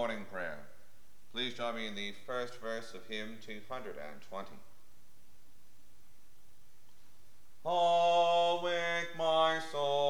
morning prayer. Please join me in the first verse of hymn 220. Awake, my soul,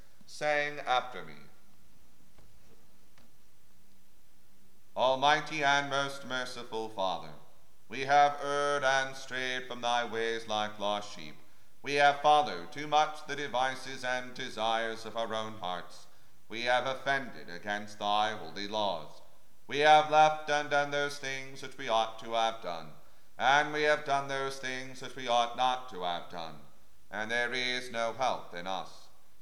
saying after me Almighty and most merciful Father, we have erred and strayed from thy ways like lost sheep. We have followed too much the devices and desires of our own hearts. We have offended against thy holy laws. We have left undone those things which we ought to have done, and we have done those things which we ought not to have done, and there is no help in us.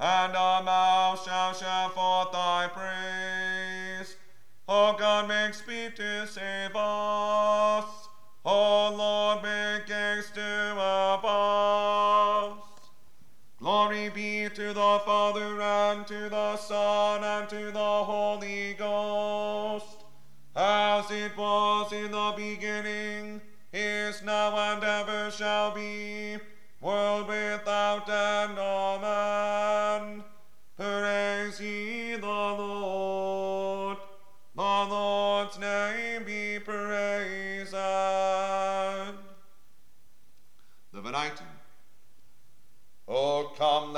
and our mouth shall shout forth thy praise. O God, make speed to save us. O Lord, make haste to help us. Glory be to the Father, and to the Son,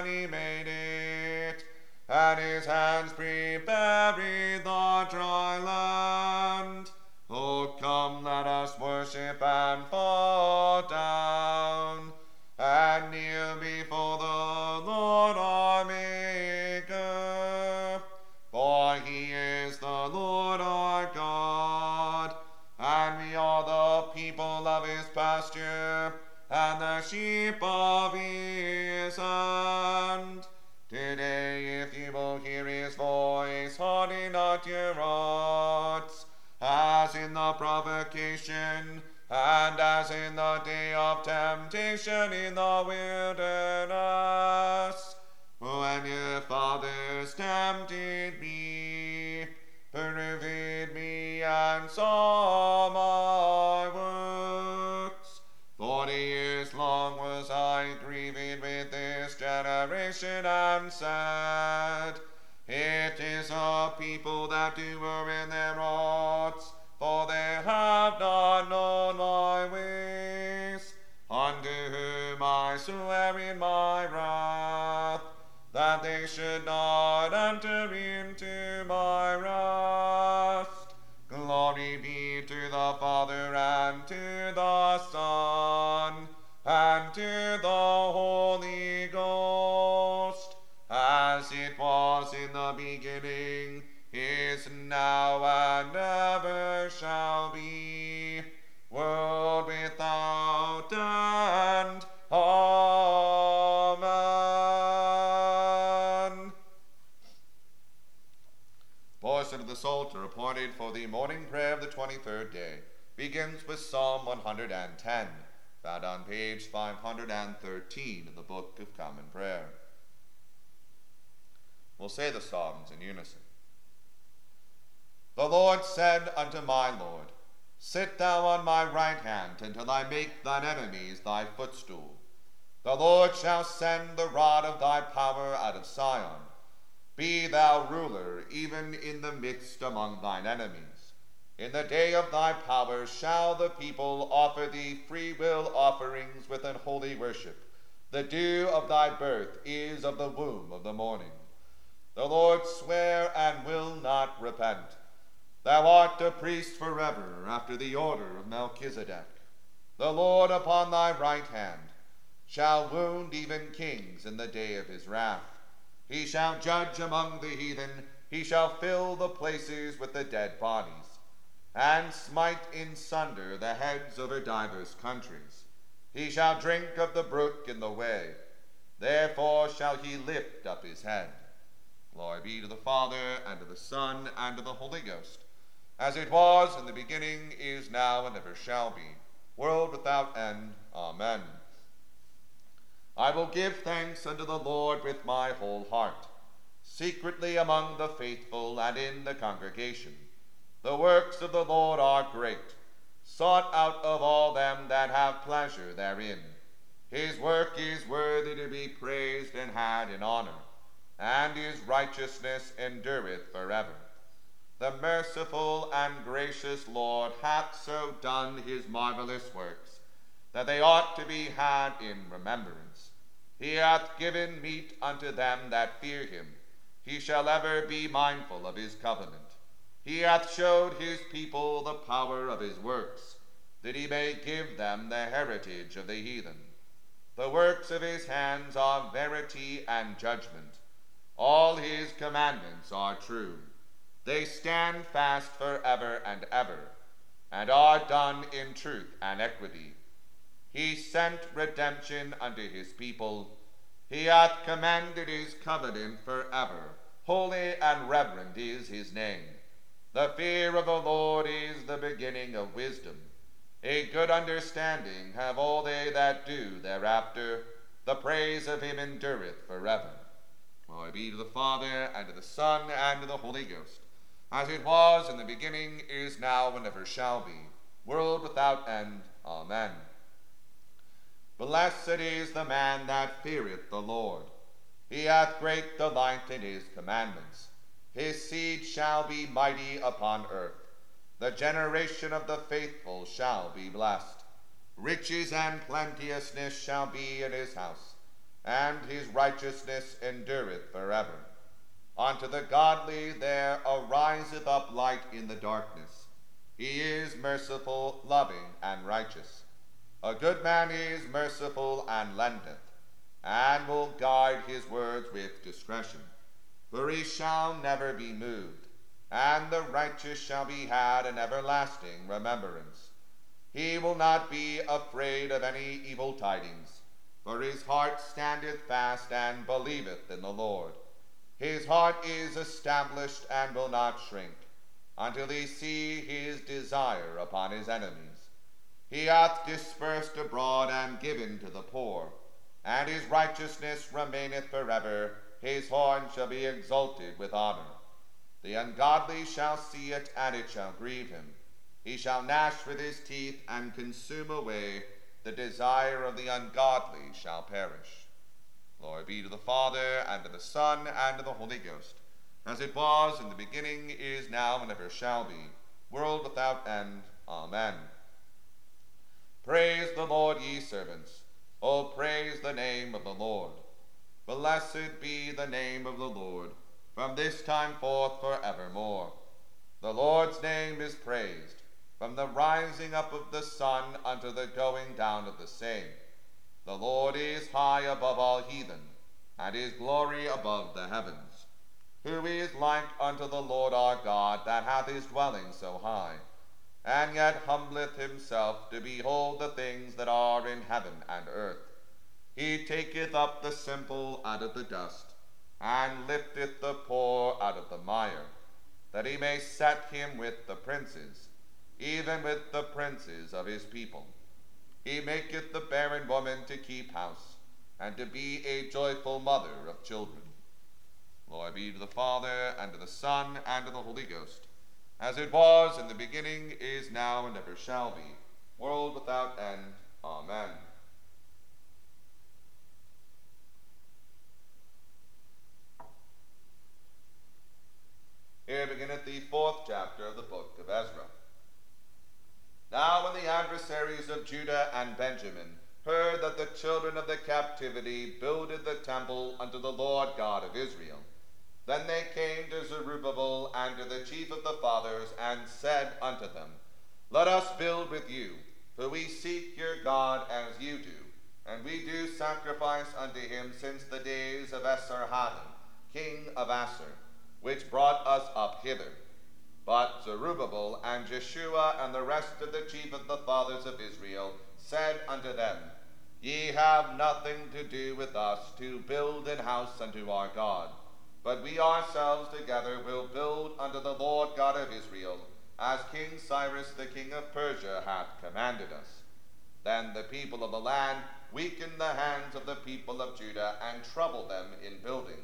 and he made it, and his hands prepared day of temptation in the wilderness, when your fathers tempted me, proved me, and saw my works. Forty years long was I grieved with this generation, and said, It is a people that do err in their hearts, I swear in my wrath, that they should not morning prayer of the 23rd day begins with Psalm 110, found on page 513 in the Book of Common Prayer. We'll say the Psalms in unison. The Lord said unto my Lord, Sit thou on my right hand until I make thine enemies thy footstool. The Lord shall send the rod of thy power out of Sion. Be thou ruler even in the midst among thine enemies. In the day of thy power shall the people offer thee free will offerings with an holy worship. The dew of thy birth is of the womb of the morning. The Lord sware and will not repent. Thou art a priest forever after the order of Melchizedek. The Lord upon thy right hand shall wound even kings in the day of his wrath. He shall judge among the heathen, he shall fill the places with the dead bodies, and smite in sunder the heads over divers countries. He shall drink of the brook in the way, therefore shall he lift up his head. Glory be to the Father, and to the Son, and to the Holy Ghost, as it was in the beginning, is now, and ever shall be, world without end. Amen. I will give thanks unto the Lord with my whole heart, secretly among the faithful and in the congregation. The works of the Lord are great, sought out of all them that have pleasure therein. His work is worthy to be praised and had in honor, and his righteousness endureth forever. The merciful and gracious Lord hath so done his marvelous works, that they ought to be had in remembrance. He hath given meat unto them that fear him. He shall ever be mindful of his covenant. He hath showed his people the power of his works, that he may give them the heritage of the heathen. The works of his hands are verity and judgment. All his commandments are true. They stand fast forever and ever, and are done in truth and equity. he sent redemption unto his people. He hath commanded his covenant forever. Holy and reverend is his name. The fear of the Lord is the beginning of wisdom. A good understanding have all they that do thereafter. The praise of him endureth forever. Glory be to the Father, and to the Son, and to the Holy Ghost, as it was in the beginning, is now, and ever shall be, world without end. Amen. Blessed is the man that feareth the Lord. He hath great delight in his commandments. His seed shall be mighty upon earth. The generation of the faithful shall be blessed. Riches and plenteousness shall be in his house, and his righteousness endureth forever. Unto the godly there ariseth up light in the darkness. He is merciful, loving, and righteous. A good man is merciful and lendeth, and will guide his words with discretion. For he shall never be moved, and the righteous shall be had in everlasting remembrance. He will not be afraid of any evil tidings, for his heart standeth fast and believeth in the Lord. His heart is established and will not shrink, until he see his desire upon his enemies. He hath dispersed abroad and given to the poor, and his righteousness remaineth forever. His horn shall be exalted with honor. The ungodly shall see it, and it shall grieve him. He shall gnash with his teeth and consume away. The desire of the ungodly shall perish. Glory be to the Father, and to the Son, and to the Holy Ghost, as it was in the beginning, is now, and ever shall be, world without end. Amen. Praise the Lord, ye servants. O praise the name of the Lord. Blessed be the name of the Lord, from this time forth forevermore. The Lord's name is praised, from the rising up of the sun unto the going down of the same. The Lord is high above all heathen, and his glory above the heavens. Who is like unto the Lord our God, that hath his dwelling so high? and yet humbleth himself to behold the things that are in heaven and earth. He taketh up the simple out of the dust, and lifteth the poor out of the mire, that he may set him with the princes, even with the princes of his people. He maketh the barren woman to keep house, and to be a joyful mother of children. Glory be to the Father, and to the Son, and to the Holy Ghost as it was in the beginning, is now, and ever shall be, world without end. Amen. Here beginneth the fourth chapter of the book of Ezra. Now when the adversaries of Judah and Benjamin heard that the children of the captivity builded the temple unto the Lord God of Israel, then they came to Zerubbabel and to the chief of the fathers, and said unto them, Let us build with you, for we seek your God as you do, and we do sacrifice unto him since the days of Esarhaddon, king of Assur, which brought us up hither. But Zerubbabel and Jeshua and the rest of the chief of the fathers of Israel said unto them, Ye have nothing to do with us to build an house unto our God but we ourselves together will build unto the Lord God of Israel, as King Cyrus the king of Persia hath commanded us. Then the people of the land weakened the hands of the people of Judah and troubled them in building,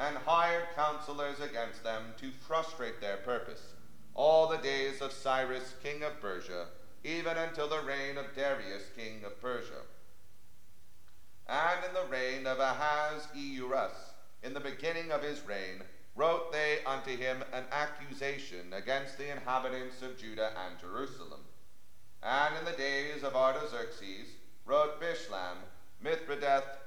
and hired counselors against them to frustrate their purpose, all the days of Cyrus king of Persia, even until the reign of Darius king of Persia. And in the reign of Ahasuerus, in the beginning of his reign, wrote they unto him an accusation against the inhabitants of Judah and Jerusalem. And in the days of Artaxerxes wrote Bishlam, Mithredath,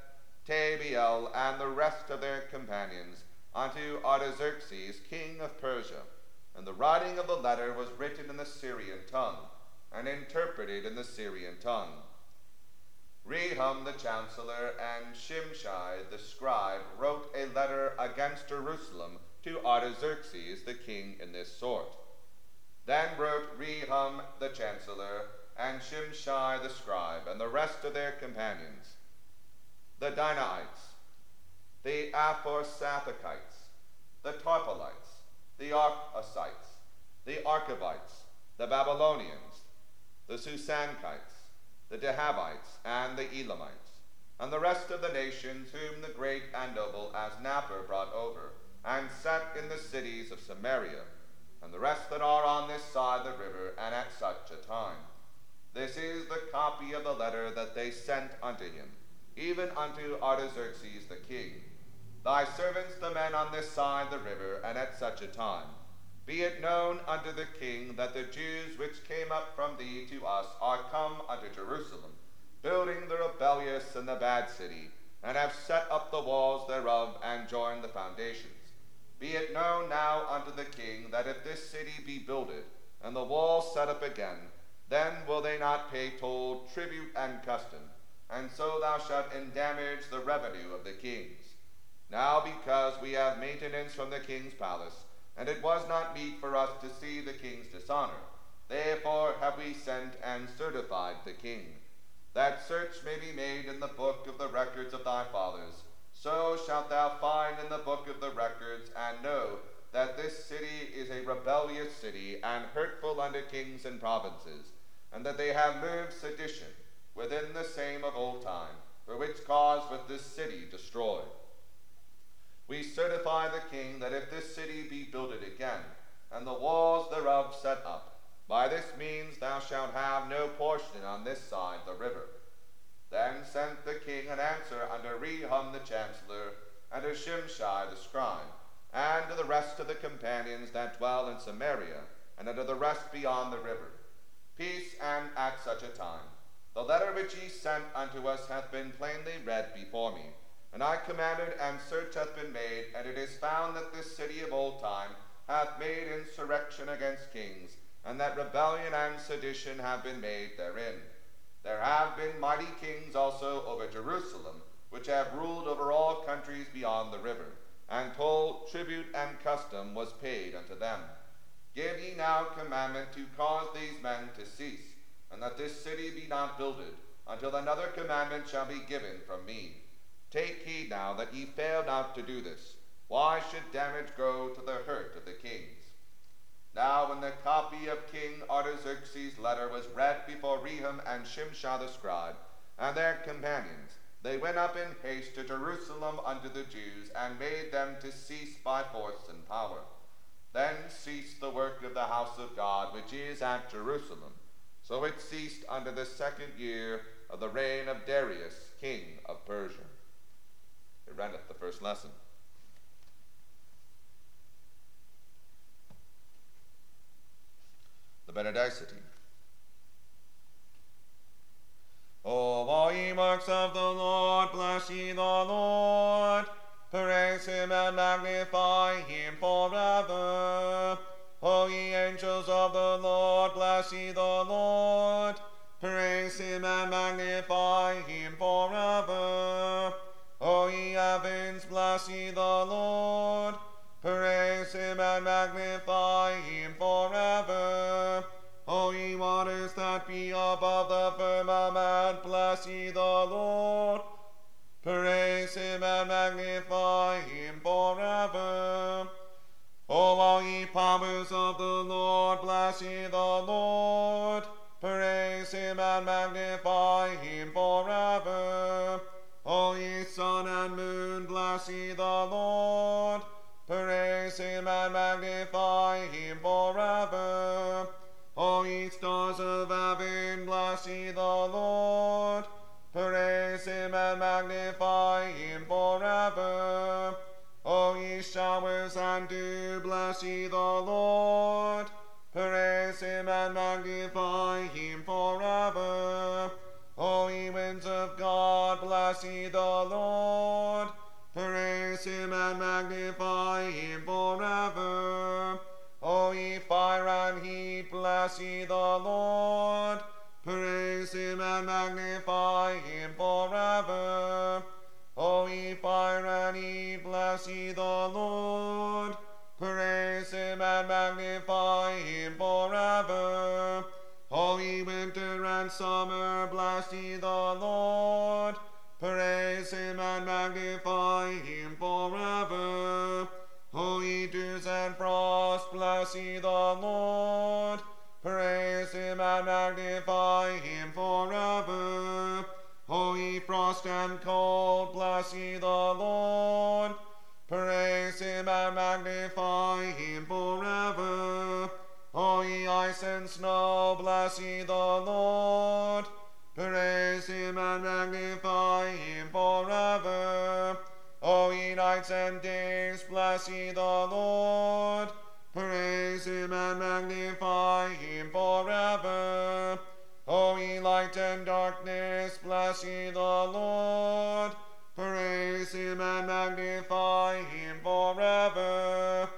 Tabeel, and the rest of their companions unto Artaxerxes, king of Persia. And the writing of the letter was written in the Syrian tongue, and interpreted in the Syrian tongue. Rehum the chancellor and Shimshai the scribe wrote a letter against Jerusalem to Artaxerxes the king in this sort. Then wrote Rehum the chancellor and Shimshai the scribe, and the rest of their companions, the Dinaites, the Apharsathchites, the Tarpelites, the Archasites, the Archevites, the Babylonians, the Susanchites, the Dehavites, and the Elamites, and the rest of the nations whom the great and noble Asnapper brought over, and set in the cities of Samaria, and the rest that are on this side the river, and at such a time. This is the copy of the letter that they sent unto him, even unto Artaxerxes the king. Thy servants, the men on this side the river, and at such a time. Be it known unto the king that the Jews which came up from thee to us are come unto Jerusalem, building the rebellious and the bad city, and have set up the walls thereof, and joined the foundations. Be it known now unto the king that if this city be builded, and the walls set up again, then will they not pay toll, tribute, and custom, and so thou shalt endamage the revenue of the kings. Now because we have maintenance from the king's palace, and it was not meet for us to see the king's dishonor, therefore have we sent and certified the king, that search may be made in the book of the records of thy fathers, so shalt thou find in the book of the records, and know that this city is a rebellious city, and hurtful unto kings and provinces, and that they have moved sedition within the same of old time, for which cause was this city destroyed. We certify the king that if this city be builded again, and the walls thereof set up, by this means thou shalt have no portion on this side the river then sent the king an answer unto Rehum the chancellor, and to Shimshai the scribe, and to the rest of the companions that dwell in Samaria, and unto the rest beyond the river. Peace and at such a time. The letter which ye sent unto us hath been plainly read before me. And I commanded, and search hath been made, and it is found that this city of old time hath made insurrection against kings, and that rebellion and sedition have been made therein. There have been mighty kings also over Jerusalem, which have ruled over all countries beyond the river, and toll, tribute, and custom was paid unto them. Give ye now commandment to cause these men to cease, and that this city be not builded, until another commandment shall be given from me. Take heed now that ye fail not to do this. Why should damage go to the hurt of the kings? Now, when the copy of King Artaxerxes' letter was read before Rehum and Shimshai the scribe and their companions, they went up in haste to Jerusalem unto the Jews, and made them to cease by force and power. Then ceased the work of the house of God, which is at Jerusalem. So it ceased under the second year of the reign of Darius, king of Persia. It readeth the first lesson. the Benedicite. O all ye works of the Lord, bless ye the him forever. O ye winds of God, bless ye the Lord. Praise him and magnify him forever. O ye fire and heat, bless ye the Lord. summer, bless ye the Lord. Praise him and magnify him forever. O ye dews and frost, bless ye the Lord. Ye the Lord. Praise him and magnify him forever. O ye light and darkness, bless ye the Lord. Praise him and magnify him forever.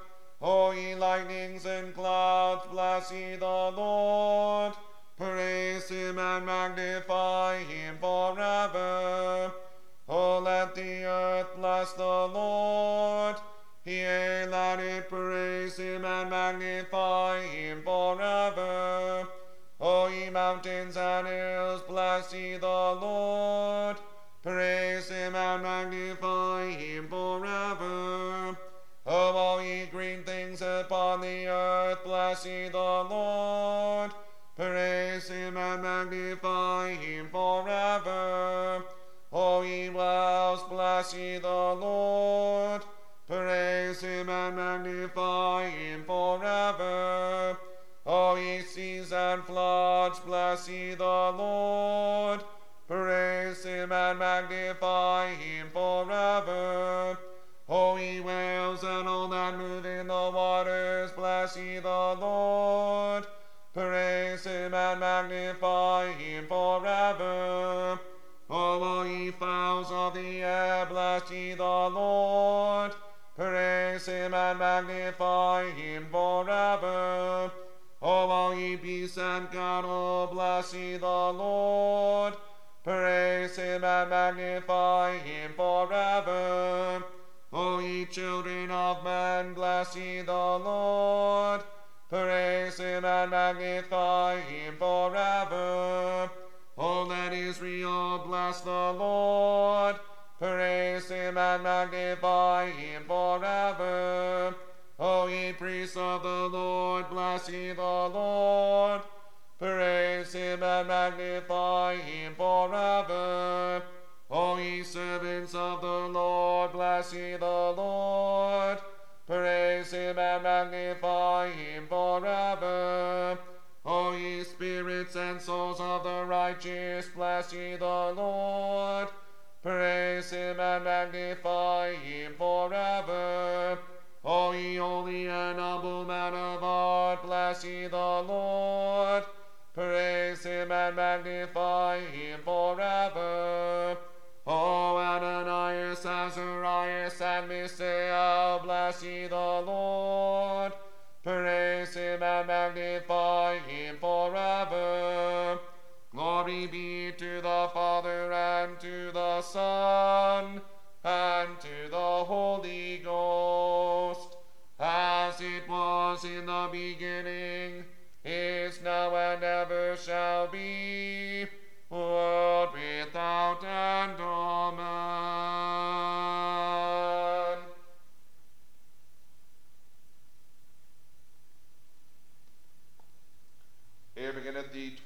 O ye lightnings and clouds, bless ye the Lord. Ye the Lord. Praise him and magnify him forever. O ye wells, bless ye the Lord. Praise him and magnify him forever. O ye seas and floods, bless ye the Lord. And magnify him forever. O ye fowls of the air, bless ye the Lord. Praise him and magnify him forever. O ye beasts and cattle, bless ye the Lord. Praise him and magnify him forever. O ye children of men, bless ye the Lord. Praise him and magnify him forever. O let Israel bless the Lord. Praise him and magnify him forever. O ye priests of the Lord, bless ye the Lord. Praise him and magnify him forever. O ye servants of the Lord, bless ye the Lord. Praise him and magnify him forever. O ye spirits and souls of the righteous, bless ye the Lord. Praise him and magnify him forever. O ye holy and humble men of heart, bless ye the Lord.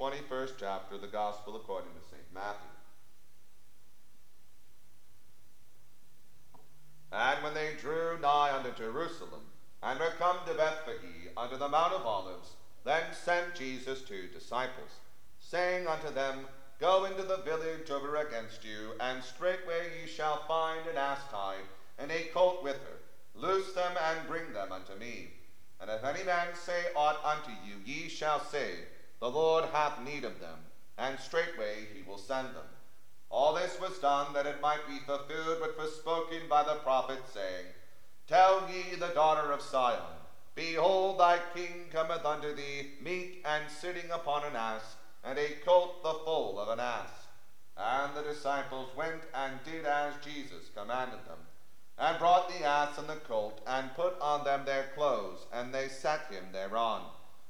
21st chapter of the Gospel according to St. Matthew. And when they drew nigh unto Jerusalem, and were come to Bethphage unto the Mount of Olives, then sent Jesus two disciples, saying unto them, Go into the village over against you, and straightway ye shall find an ass tied, and a colt with her. Loose them and bring them unto me. And if any man say aught unto you, ye shall say, The Lord hath need of them, and straightway he will send them. All this was done that it might be fulfilled which was spoken by the prophet, saying, Tell ye the daughter of Sion, Behold, thy king cometh unto thee, meek and sitting upon an ass, and a colt the foal of an ass. And the disciples went and did as Jesus commanded them, and brought the ass and the colt, and put on them their clothes, and they set him thereon.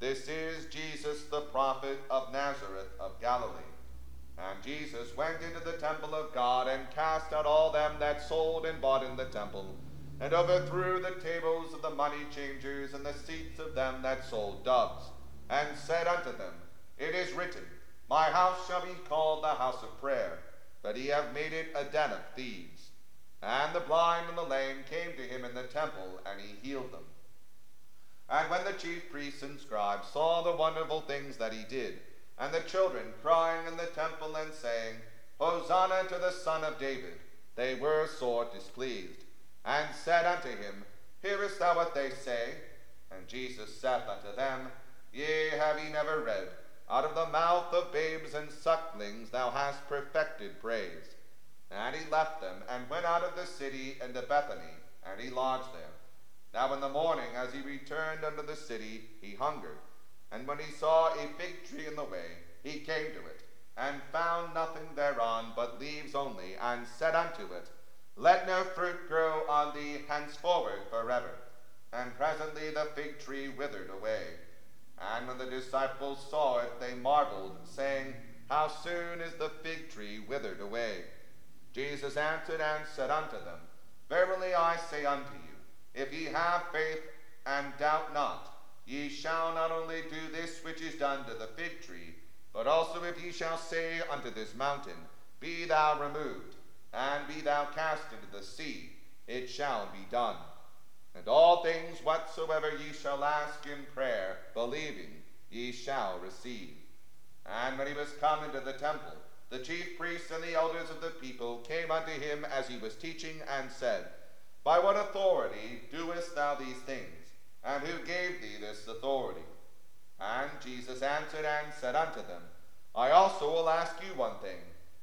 This is Jesus the prophet of Nazareth of Galilee. And Jesus went into the temple of God and cast out all them that sold and bought in the temple, and overthrew the tables of the money changers and the seats of them that sold doves, and said unto them, It is written, My house shall be called the house of prayer, but ye have made it a den of thieves. And the blind and the lame came to him in the temple, and he healed them. And when the chief priests and scribes saw the wonderful things that he did, and the children crying in the temple and saying, Hosanna to the Son of David, they were sore displeased, and said unto him, Hearest thou what they say? And Jesus saith unto them, Yea, have ye never read, Out of the mouth of babes and sucklings thou hast perfected praise. And he left them, and went out of the city into Bethany, and he lodged there. Now in the morning, as he returned unto the city, he hungered. And when he saw a fig tree in the way, he came to it, and found nothing thereon but leaves only, and said unto it, Let no fruit grow on thee henceforward forever. And presently the fig tree withered away. And when the disciples saw it, they marveled, saying, How soon is the fig tree withered away? Jesus answered and said unto them, Verily I say unto you, if ye have faith and doubt not, Ye shall not only do this which is done to the fig tree, but also if ye shall say unto this mountain, Be thou removed, and be thou cast into the sea, it shall be done. And all things whatsoever ye shall ask in prayer, believing, ye shall receive. And when he was come into the temple, the chief priests and the elders of the people came unto him as he was teaching, and said, By what authority doest thou these things? And who gave thee this authority? And Jesus answered and said unto them, I also will ask you one thing,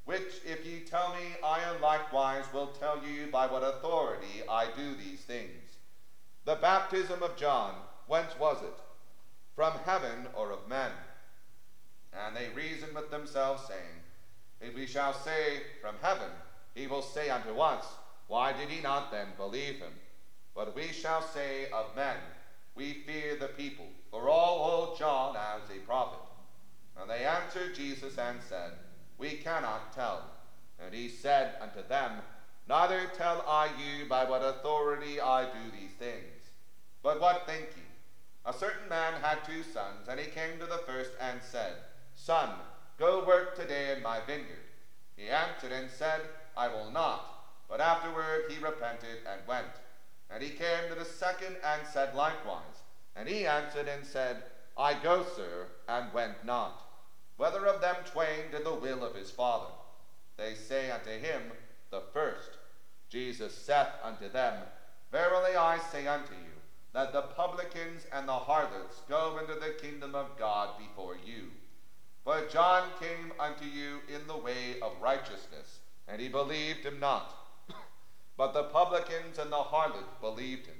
which if ye tell me, I likewise will tell you by what authority I do these things. The baptism of John, whence was it? From heaven or of men? And they reasoned with themselves, saying, If we shall say, From heaven, he will say unto us, Why did he not then believe him? But we shall say of men, we fear the people, for all hold John as a prophet. And they answered Jesus and said, We cannot tell. And he said unto them, Neither tell I you by what authority I do these things. But what think ye? A certain man had two sons, and he came to the first and said, Son, go work today in my vineyard. He answered and said, I will not. But afterward he repented and went. And he came to the second and said likewise. And he answered and said, I go, sir, and went not. Whether of them twain did the will of his father? They say unto him, The first. Jesus saith unto them, Verily I say unto you, that the publicans and the harlots go into the kingdom of God before you. For John came unto you in the way of righteousness, and he believed him not. But the publicans and the harlots believed him.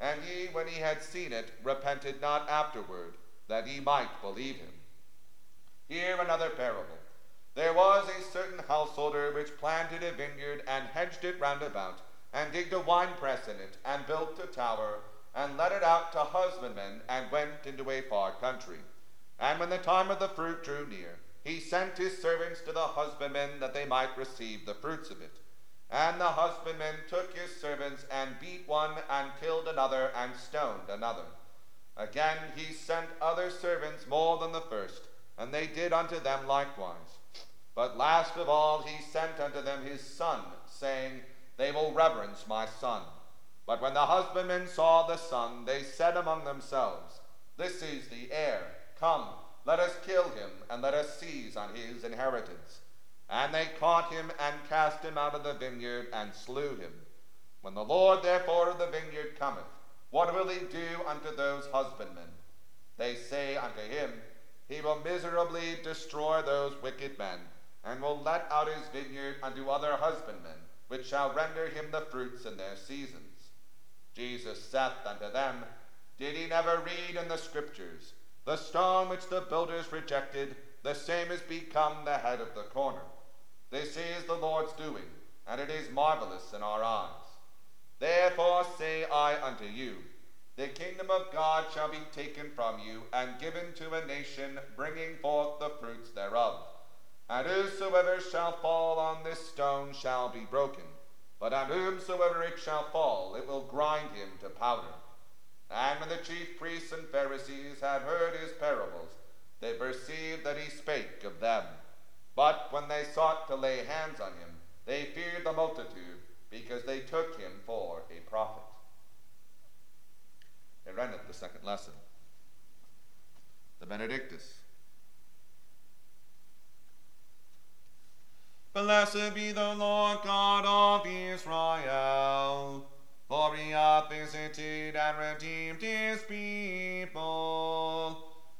And he, when he had seen it, repented not afterward, that he might believe him. Hear another parable. There was a certain householder which planted a vineyard and hedged it round about, and digged a winepress in it, and built a tower, and let it out to husbandmen, and went into a far country. And when the time of the fruit drew near, he sent his servants to the husbandmen that they might receive the fruits of it. And the husbandman took his servants and beat one and killed another and stoned another. Again he sent other servants more than the first, and they did unto them likewise. But last of all he sent unto them his son, saying, They will reverence my son. But when the husbandmen saw the son, they said among themselves, This is the heir. Come, let us kill him, and let us seize on his inheritance. And they caught him and cast him out of the vineyard and slew him. When the Lord therefore of the vineyard cometh, what will he do unto those husbandmen? They say unto him, He will miserably destroy those wicked men, and will let out his vineyard unto other husbandmen, which shall render him the fruits in their seasons. Jesus saith unto them, Did ye never read in the Scriptures, The stone which the builders rejected, the same is become the head of the corner. This is the Lord's doing, and it is marvelous in our eyes. Therefore say I unto you, the kingdom of God shall be taken from you, and given to a nation bringing forth the fruits thereof. And whosoever shall fall on this stone shall be broken, but on whomsoever it shall fall, it will grind him to powder. And when the chief priests and Pharisees had heard his parables, they perceived that he spake of them. But when they sought to lay hands on him, they feared the multitude, because they took him for a prophet. Here endeth the second lesson. The Benedictus. Blessed be the Lord God of Israel, for he hath visited and redeemed his people,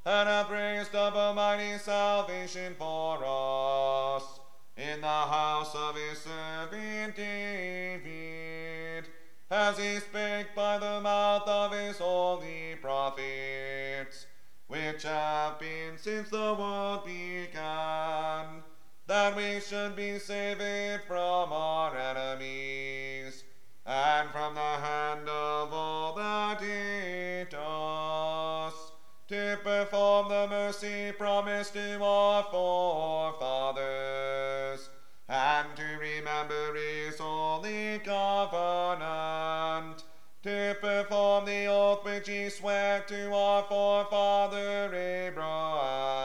and hath raised up a mighty salvation for us in the house of his servant David, as he spake by the mouth of his holy prophets, which have been since the world began that we should be saved from our enemies, and from the hand of all that hate us, to perform the mercy promised to our forefathers, and to remember his holy covenant, to perform the oath which he sware to our forefather Abraham,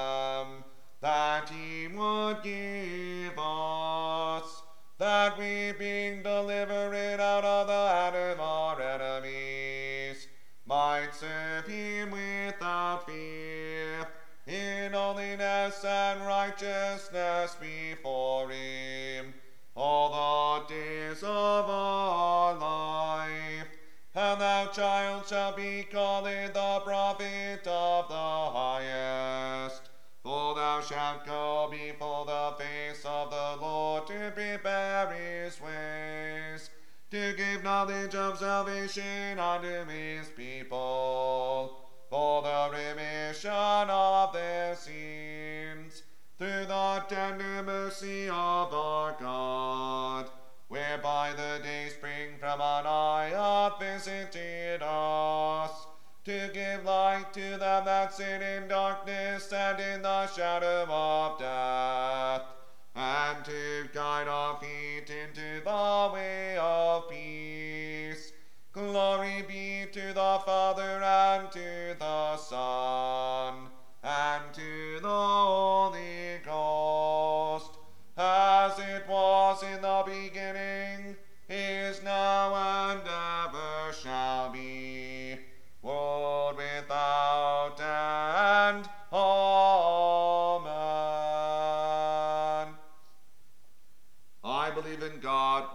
child, shalt be called the prophet of the highest. For thou shalt go before the face of the Lord to prepare his ways, to give knowledge of salvation unto his that sit in darkness and in the shadow of death, and to guide our feet into the way of peace. Glory be to the Father and to the Son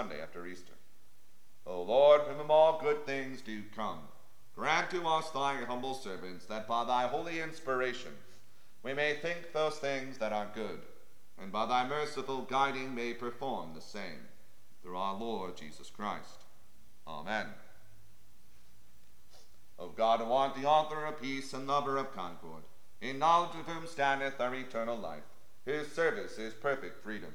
Sunday after Easter. O Lord, from whom all good things do come, grant to us, thy humble servants, that by thy holy inspiration we may think those things that are good, and by thy merciful guiding may perform the same. Through our Lord Jesus Christ. Amen. O God, who art the author of peace and lover of concord, in knowledge of whom standeth our eternal life, whose service is perfect freedom,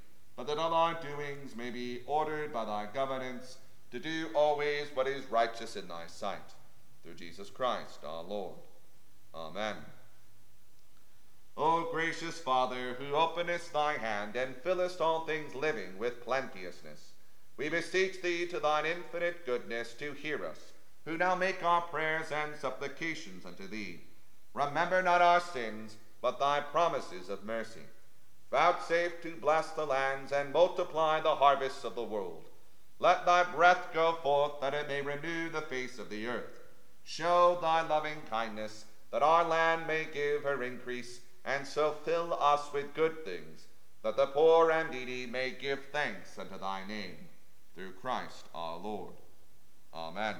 but that all our doings may be ordered by thy governance to do always what is righteous in thy sight. Through Jesus Christ our Lord. Amen. O gracious Father, who openest thy hand and fillest all things living with plenteousness, we beseech thee to thine infinite goodness to hear us, who now make our prayers and supplications unto thee. Remember not our sins, but thy promises of mercy. Vouchsafe to bless the lands and multiply the harvests of the world. Let thy breath go forth that it may renew the face of the earth. Show thy loving kindness that our land may give her increase, and so fill us with good things, that the poor and needy may give thanks unto thy name. Through Christ our Lord. Amen.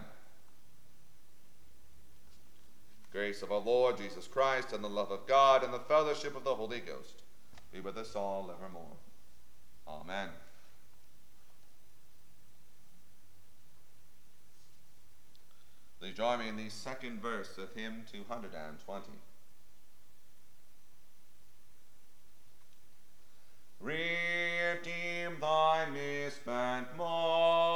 Grace of our Lord Jesus Christ, and the love of God, and the fellowship of the Holy Ghost be with us all evermore. Amen. Please join me in the second verse of hymn 220. Redeem thy misspent mind.